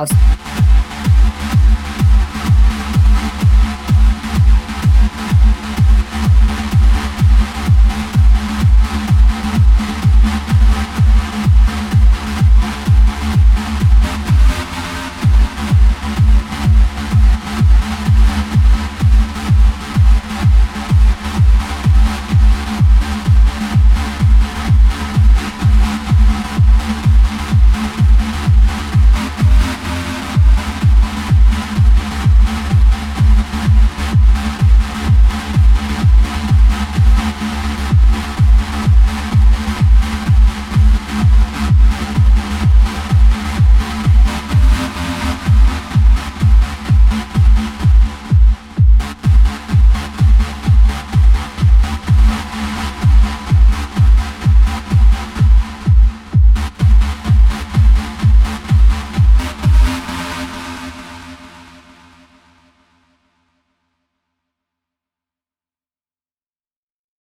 House.